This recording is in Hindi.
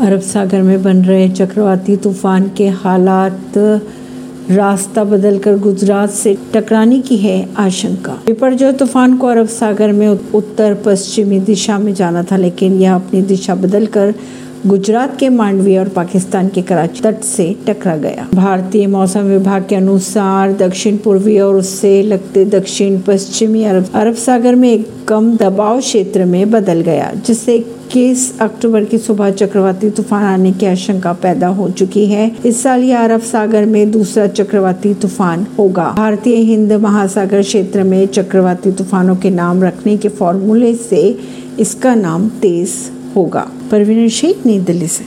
अरब सागर में बन रहे चक्रवाती तूफ़ान के हालात, रास्ता बदलकर गुजरात से टकराने की है आशंका। विपरजोय तूफ़ान को अरब सागर में उत्तर, पश्चिमी दिशा में जाना था, लेकिन यह अपनी दिशा बदलकर गुजरात के मांडवी और पाकिस्तान के कराची तट से टकरा गया। भारतीय मौसम विभाग के अनुसार, दक्षिण पूर्वी और उससे लगते दक्षिण पश्चिमी अरब अरब सागर में एक कम दबाव क्षेत्र में बदल गया, जिससे इक्कीस अक्टूबर की सुबह चक्रवाती तूफ़ान आने की आशंका पैदा हो चुकी है। इस साल यह अरब सागर में दूसरा चक्रवाती तूफ़ान होगा। भारतीय हिंद महासागर क्षेत्र में चक्रवाती तूफानों के नाम रखने के फॉर्मूले से इसका नाम तेज होगा। परवीन शेख, नई दिल्ली से।